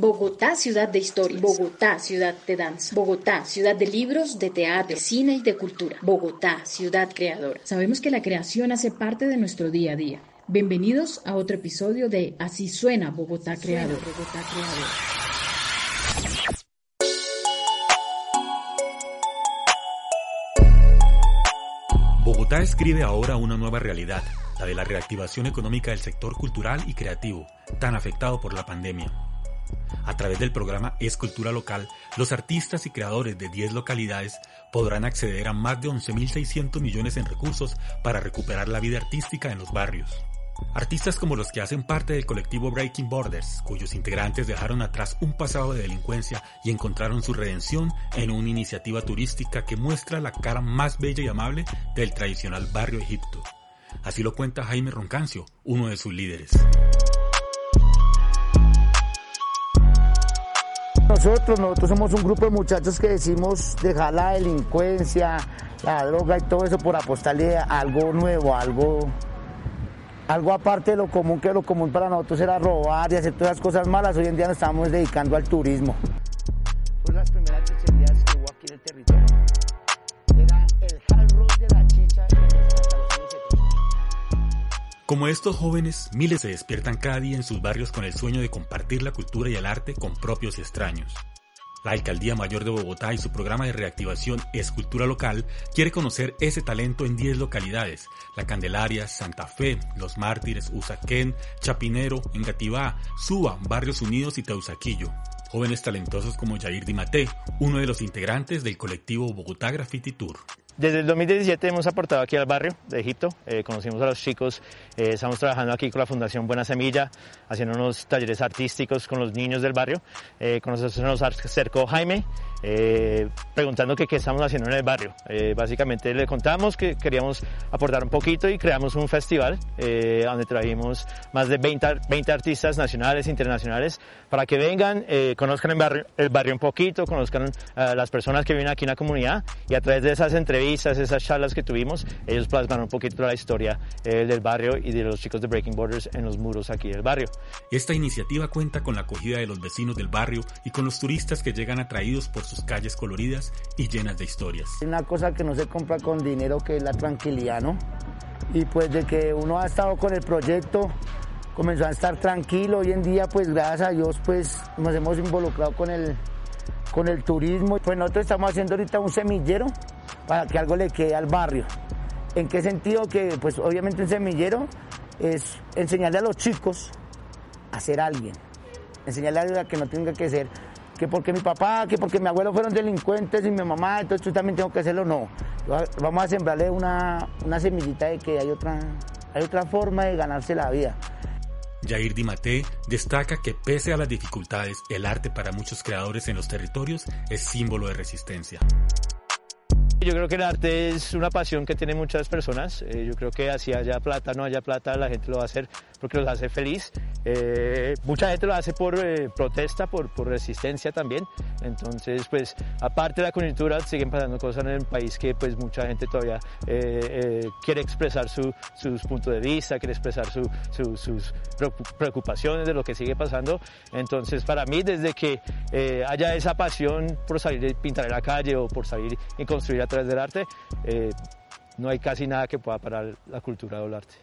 Bogotá, ciudad de historia. Bogotá, ciudad de danza. Bogotá, ciudad de libros, de teatro, de cine y de cultura. Bogotá, ciudad creadora. Sabemos que la creación hace parte de nuestro día a día. Bienvenidos a otro episodio de Así suena Bogotá Creador. Bogotá Creador. Bogotá escribe ahora una nueva realidad, la de la reactivación económica del sector cultural y creativo, tan afectado por la pandemia. A través del programa Escultura Local, los artistas y creadores de 10 localidades podrán acceder a más de 11.600 millones en recursos para recuperar la vida artística en los barrios. Artistas como los que hacen parte del colectivo Breaking Borders, cuyos integrantes dejaron atrás un pasado de delincuencia y encontraron su redención en una iniciativa turística que muestra la cara más bella y amable del tradicional barrio Egipto. Así lo cuenta Jaime Roncancio, uno de sus líderes. Nosotros, nosotros somos un grupo de muchachos que decimos dejar la delincuencia, la droga y todo eso por apostarle a algo nuevo, algo, algo aparte de lo común, que lo común para nosotros era robar y hacer todas las cosas malas. Hoy en día nos estamos dedicando al turismo. Como estos jóvenes, miles se despiertan cada día en sus barrios con el sueño de compartir la cultura y el arte con propios y extraños. La Alcaldía Mayor de Bogotá y su programa de reactivación Escultura Local quiere conocer ese talento en 10 localidades, La Candelaria, Santa Fe, Los Mártires, Usaquén, Chapinero, Engativá, Suba, Barrios Unidos y Teusaquillo. Jóvenes talentosos como Jair Dimate, uno de los integrantes del colectivo Bogotá Graffiti Tour. Desde el 2017 hemos aportado aquí al barrio de Egipto, eh, conocimos a los chicos, eh, estamos trabajando aquí con la Fundación Buena Semilla, haciendo unos talleres artísticos con los niños del barrio. Eh, con nosotros nos acercó Jaime, preguntando que qué estamos haciendo en el barrio. básicamente le contamos que queríamos aportar un poquito y creamos un festival donde trajimos más de 20, 20, artistas nacionales e internacionales para que vengan, conozcan el barrio, el barrio un poquito, conozcan las personas que viven aquí en la comunidad y a través de esas entrevistas, esas charlas que tuvimos, ellos plasmaron un poquito la historia eh, del barrio y de los chicos de Breaking Borders en los muros aquí del barrio. Esta iniciativa cuenta con la acogida de los vecinos del barrio y con los turistas que llegan atraídos por sus calles coloridas y llenas de historias. Una cosa que no se compra con dinero que es la tranquilidad, ¿no? Y pues de que uno ha estado con el proyecto, comenzó a estar tranquilo. Hoy en día, pues gracias a Dios, pues nos hemos involucrado con el, con el turismo. Pues nosotros estamos haciendo ahorita un semillero para que algo le quede al barrio. ¿En qué sentido? Que pues obviamente un semillero es enseñarle a los chicos a ser alguien, enseñarle a que no tenga que ser que porque mi papá, que porque mi abuelo fueron delincuentes y mi mamá, entonces tú también tengo que hacerlo, no. Vamos a sembrarle una, una semillita de que hay otra, hay otra forma de ganarse la vida. Jair Dimate destaca que pese a las dificultades, el arte para muchos creadores en los territorios es símbolo de resistencia. Yo creo que el arte es una pasión que tienen muchas personas. Eh, yo creo que así haya plata, no haya plata, la gente lo va a hacer porque los hace feliz. Eh, mucha gente lo hace por eh, protesta, por, resistencia también. Entonces, pues, aparte de la coyuntura, siguen pasando cosas en el país que pues mucha gente todavía quiere expresar su, sus puntos de vista, quiere expresar su, sus preocupaciones de lo que sigue pasando. Entonces, para mí, desde que haya esa pasión por salir y pintar en la calle o por salir y construir través del arte, eh, no hay casi nada que pueda parar la cultura del arte.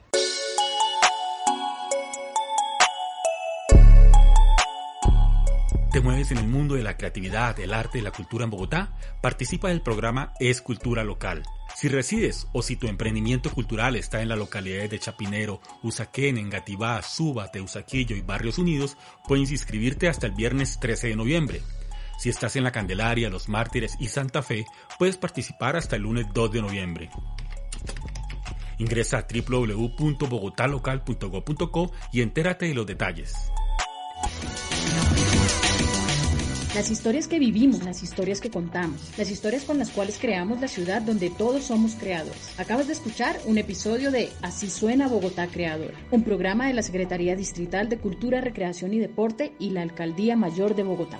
¿Te mueves en el mundo de la creatividad, el arte y la cultura en Bogotá? Participa del programa Es Cultura Local. Si resides o si tu emprendimiento cultural está en las localidades de Chapinero, Usaquén, Engativá, Suba, Teusaquillo y Barrios Unidos, puedes inscribirte hasta el viernes 13 de noviembre. Si estás en la Candelaria, Los Mártires y Santa Fe, puedes participar hasta el lunes 2 de noviembre. Ingresa a www.bogotalocal.go.co y entérate de los detalles. Las historias que vivimos, las historias que contamos, las historias con las cuales creamos la ciudad donde todos somos creadores. Acabas de escuchar un episodio de Así suena Bogotá Creadora, un programa de la Secretaría Distrital de Cultura, Recreación y Deporte y la Alcaldía Mayor de Bogotá.